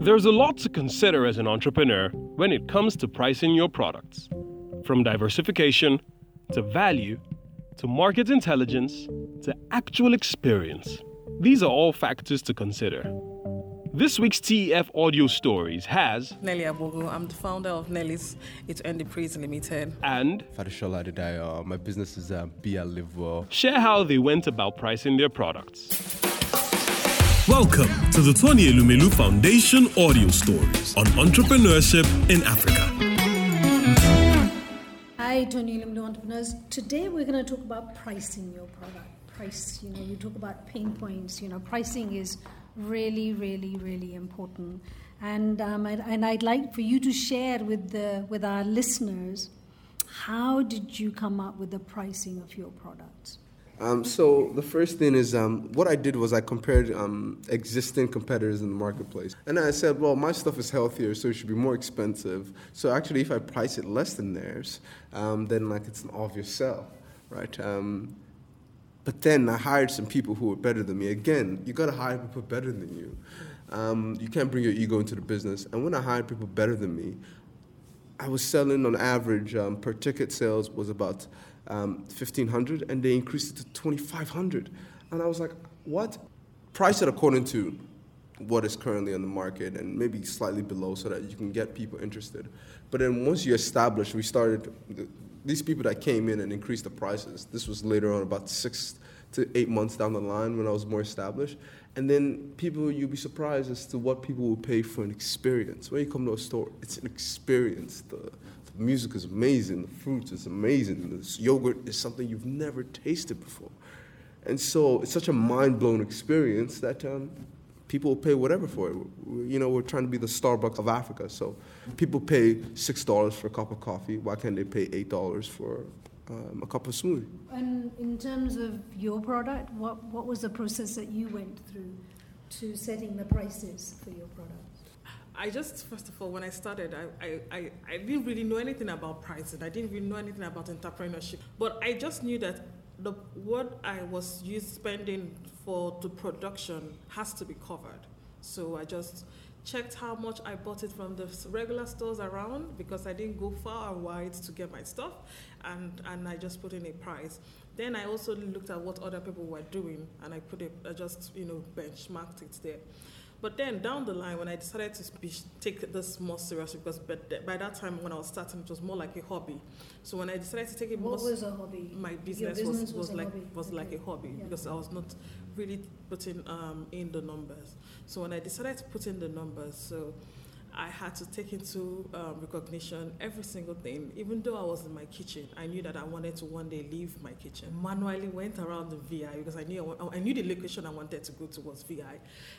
There's a lot to consider as an entrepreneur when it comes to pricing your products. From diversification to value to market intelligence to actual experience. These are all factors to consider. This week's TEF Audio Stories has Nelly Abogo. I'm the founder of Nelly's It's Enterprise Limited. and Fadishola Adedayo. My business is uh, Bia Live Well. share how they went about pricing their products. Welcome to the Tony Elumelu Foundation audio stories on entrepreneurship in Africa. Hi, Tony Elumelu Entrepreneurs. Today we're going to talk about pricing your product. Price, you know, you talk about pain points. You know, pricing is really, really, really important. And um, and, and I'd like for you to share with the with our listeners how did you come up with the pricing of your products? Um, so the first thing is um, what I did was I compared um, existing competitors in the marketplace, and I said, well, my stuff is healthier, so it should be more expensive. So actually, if I price it less than theirs, um, then like it's an obvious sell, right? Um, but then I hired some people who were better than me. Again, you got to hire people better than you. Um, you can't bring your ego into the business. And when I hired people better than me, I was selling on average per ticket sales was about um, 1500 and they increased it to 2500 and I was like, what? Price it according to what is currently on the market and maybe slightly below so that you can get people interested. But then once you establish, we started, these people that came in and increased the prices, this was later on about six to eight months down the line when I was more established. And then people, you'll be surprised as to what people will pay for an experience. When you come to a store, it's an experience. The, the music is amazing, the fruit is amazing, this yogurt is something you've never tasted before. And so it's such a mind blown experience that um, people will pay whatever for it. We- You know, we're trying to be the Starbucks of Africa. So people pay $6 for a cup of coffee. Why can't they pay $8 for um, a cup of smoothie? And in terms of your product, what, what was the process that you went through to setting the prices for your product? I just, first of all, when I started, I, I, I, didn't really know anything about pricing. I didn't really know anything about entrepreneurship. But I just knew that the what I was used spending for the production has to be covered. So I just checked how much I bought it from the regular stores around because I didn't go far and wide to get my stuff, and and I just put in a price. Then I also looked at what other people were doing, and I put it, I just you know benchmarked it there. But then down the line, when I decided to be, take this more seriously, because by, by that time when I was starting, it was more like a hobby. So when I decided to take it more What was a hobby? my business, business was, was was like hobby. was like a hobby Yeah. because I was not really putting um, in the numbers. So when I decided to put in the numbers, so I had to take into um, recognition every single thing. Even though I was in my kitchen, I knew that I wanted to one day leave my kitchen. Manually went around the VI because I knew I, I knew the location I wanted to go to was VI.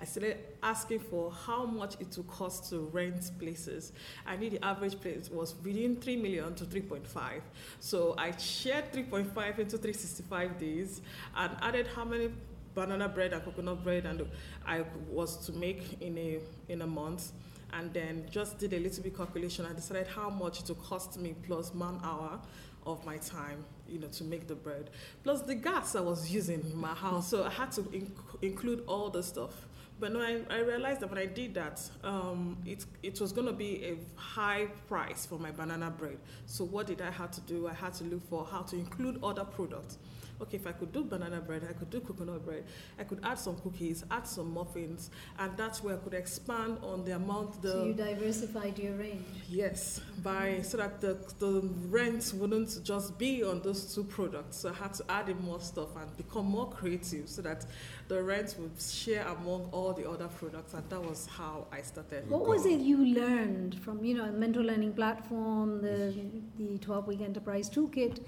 I started asking for how much it would cost to rent places. I knew the average place was within 3 million to 3.5. So I shared 3.5 into 365 days and added how many banana bread and coconut bread and I was to make in a in a month and then just did a little bit calculation. I decided how much it would cost me plus man hour of my time, you know, to make the bread, plus the gas I was using in my house. So I had to inc- include all the stuff. But no, I, I realized that when I did that, um, it, it was going to be a high price for my banana bread. So what did I have to do? I had to look for how to include other products. Okay, if I could do banana bread, I could do coconut bread, I could add some cookies, add some muffins, and that's where I could expand on the amount the So you diversified your range. Yes, by so that the the rent wouldn't just be on those two products. So I had to add in more stuff and become more creative so that the rent would share among all the other products, and that was how I started. What was it you learned from you know the mental learning platform, the the twelve week enterprise toolkit?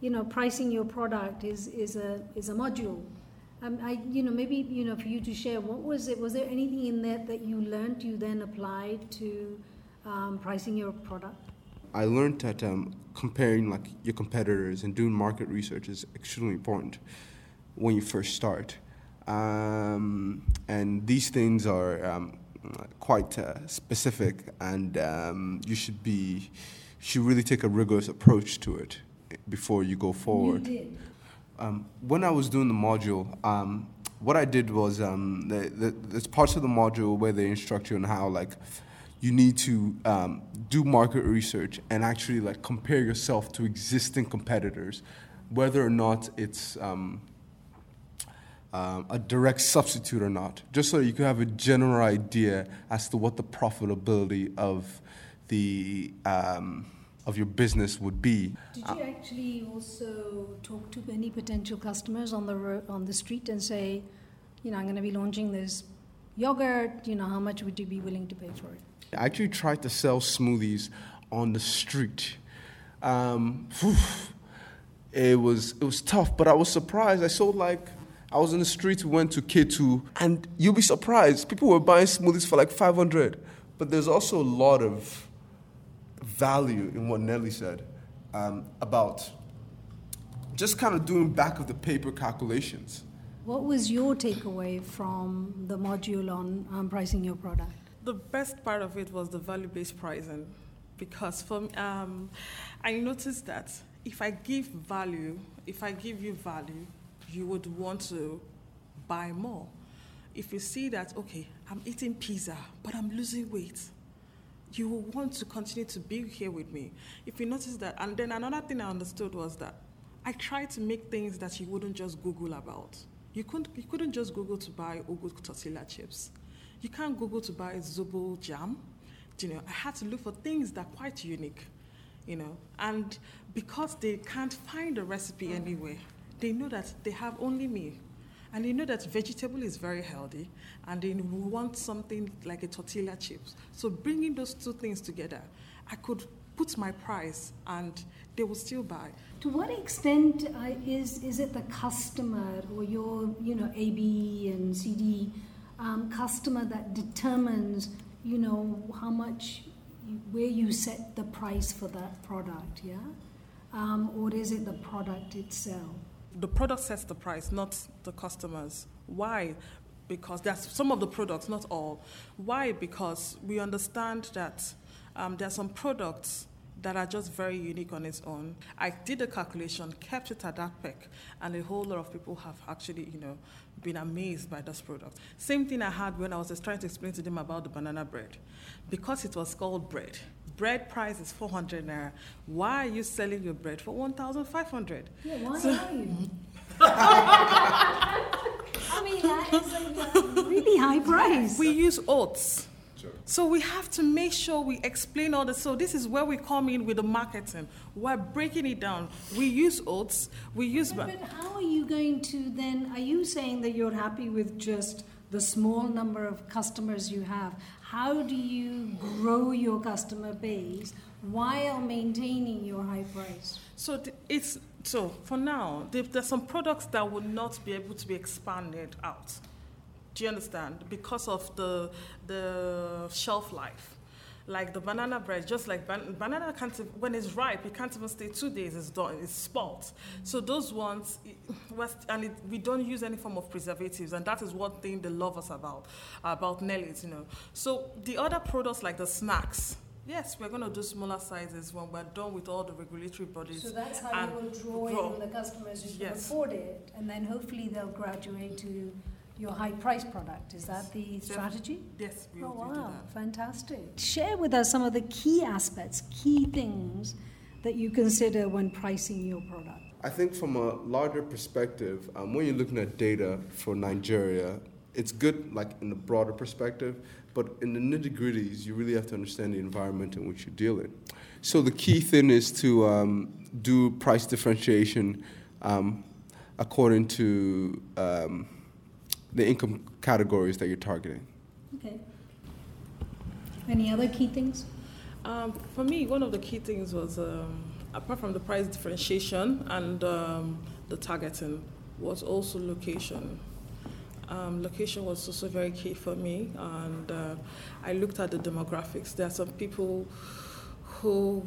You know, pricing your product is is a is a module. Um, I you know maybe you know for you to share what was it? Was there anything in that that you learned you then applied to um, pricing your product? I learned that um, comparing like your competitors and doing market research is extremely important when you first start. Um, and these things are um, quite uh, specific, and um, you should be should really take a rigorous approach to it before you go forward. You did. Um, when I was doing the module, um, what I did was um, the, the, there's parts of the module where they instruct you on how like you need to um, do market research and actually like compare yourself to existing competitors, whether or not it's um, um, a direct substitute or not, just so you can have a general idea as to what the profitability of the um, of your business would be. Did you actually also talk to any potential customers on the ro- on the street and say, you know, I'm going to be launching this yogurt. You know, how much would you be willing to pay for it? I actually tried to sell smoothies on the street. Um, it was it was tough, but I was surprised. I sold like I was in the street, went to K2, and you'll be surprised. People were buying smoothies for like 500. But there's also a lot of value in what Nelly said um, about just kind of doing back of the paper calculations. What was your takeaway from the module on um, pricing your product? The best part of it was the value-based pricing, because for, um, I noticed that if I give value, if I give you value, you would want to buy more. If you see that, okay, I'm eating pizza, but I'm losing weight, you will want to continue to be here with me. If you notice that, and then another thing I understood was that I tried to make things that you wouldn't just Google about. You couldn't, you couldn't just Google to buy Ugu tortilla chips. You can't Google to buy Zobo jam. You know, I had to look for things that are quite unique, you know, and because they can't find a recipe anywhere, they know that they have only me. And they know that vegetable is very healthy, and they want something like a tortilla chips. So bringing those two things together, I could put my price, and they will still buy. To what extent uh, is is it the customer or your you know A, B, and CD um, customer that determines you know how much where you set the price for that product? Yeah, um, or is it the product itself? The product sets the price, not the customers. Why? Because there's some of the products, not all. Why? Because we understand that um, there are some products that are just very unique on its own. I did a calculation, kept it at that peg, and a whole lot of people have actually, you know, been amazed by this product. Same thing I had when I was trying to explain to them about the banana bread. Because it was called bread, bread price is 400 naira. Why are you selling your bread for 1,500? Yeah, why so, are you? I mean, that is a really high price. We use oats. So we have to make sure we explain all this. So this is where we come in with the marketing. We're breaking it down. We use oats. We use. But, but how are you going to then? Are you saying that you're happy with just the small number of customers you have? How do you grow your customer base while maintaining your high price? So it's so for now, there's some products that will not be able to be expanded out. Do you understand? Because of the the shelf life like the banana bread, just like ban- banana can't, when it's ripe, it can't even stay two days, it's done, it's spoiled. So those ones, and it, we don't use any form of preservatives, and that is one thing they love us about, about Nelly's, you know. So the other products like the snacks, Yes, we're going to do smaller sizes when we're done with all the regulatory bodies. So that's how you will draw, draw, in the customers who yes. can afford it, and then hopefully they'll graduate to your high price product. Is that the strategy? Yes, we oh, wow, do that. Fantastic. Share with us some of the key aspects, key things that you consider when pricing your product. I think from a larger perspective, um, when you're looking at data for Nigeria, it's good like in the broader perspective, but in the nitty gritties, you really have to understand the environment in which you deal in. So the key thing is to um, do price differentiation um, according to um, the income categories that you're targeting. Okay. Any other key things? Um, for me, one of the key things was, um, apart from the price differentiation and um, the targeting, was also location. Um, location was also very key for me, and uh, I looked at the demographics. There are some people who,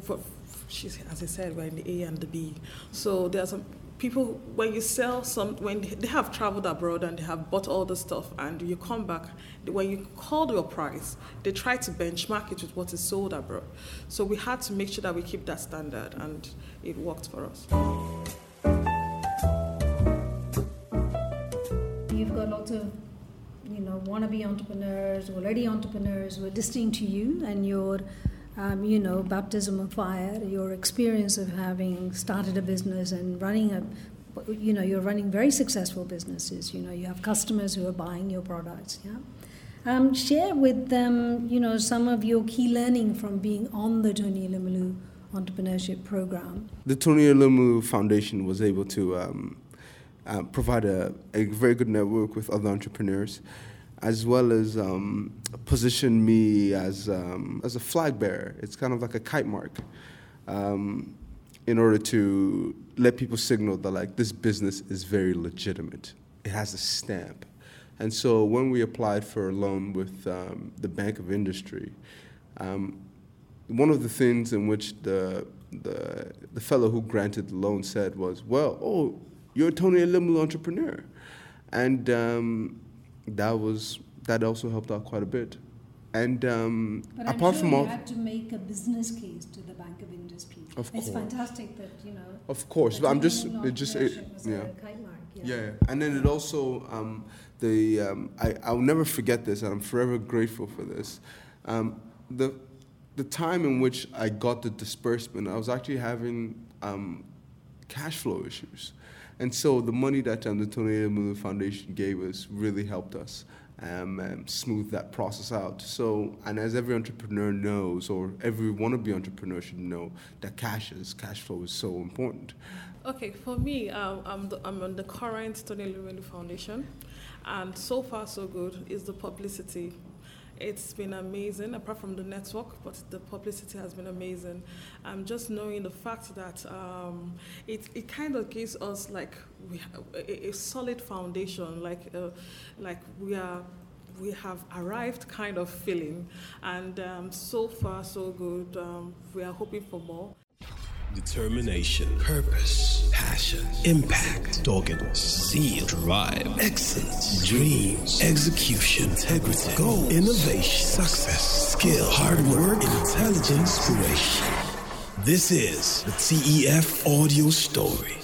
as I said, were in the A and the B. So there are some people when you sell some when they have traveled abroad and they have bought all the stuff and you come back when you call your price they try to benchmark it with what is sold abroad. So we had to make sure that we keep that standard and it worked for us. You've got lots of you know wannabe entrepreneurs, already entrepreneurs who are listening to you and your um, you know baptism of fire, your experience of having started a business and running a you know you're running very successful businesses. You know you have customers who are buying your products. Yeah. Um, share with them, you know, some of your key learning from being on the Tony Elumelu entrepreneurship program. The Tony Elumelu Foundation was able to um, uh, provide a, a, very good network with other entrepreneurs, as well as um, position me as um, as a flag bearer. It's kind of like a kite mark, um, in order to let people signal that like this business is very legitimate. It has a stamp. And so when we applied for a loan with um, the Bank of Industry, um, one of the things in which the, the, the fellow who granted the loan said was, well, oh, you're a Tony Elumelu entrepreneur. And um, that was that also helped out quite a bit. And um, but I'm apart sure from all, you had to make a business case to the Bank of Industry. Of it's course. fantastic that you know. of course, but I'm just it just it, yeah. mark, Yeah, and then it also um, the um, I I'll never forget this, and I'm forever grateful for this. Um, the the time in which I got the disbursement, I was actually having um, cash flow issues, and so the money that um, the Tony Elumelu Foundation gave us really helped us. Um, and smooth that process out. So, and as every entrepreneur knows, or every wannabe entrepreneur should know, that cash is cash flow is so important. Okay, for me, um, I'm, the, I'm on the current Tony Elumelu Foundation, and so far so good is the publicity. It's been amazing, apart from the network, but the publicity has been amazing. Um, just knowing the fact that um, it, it kind of gives us like we a, a solid foundation, like uh, like we are we have arrived kind of feeling, and um, so far so good. Um, we are hoping for more. Determination, purpose, passion, impact, doggedness, zeal, drive, excellence, dreams, execution, integrity, goal, innovation, success, skill, hard work, intelligence, inspiration. This is the TEF audio story.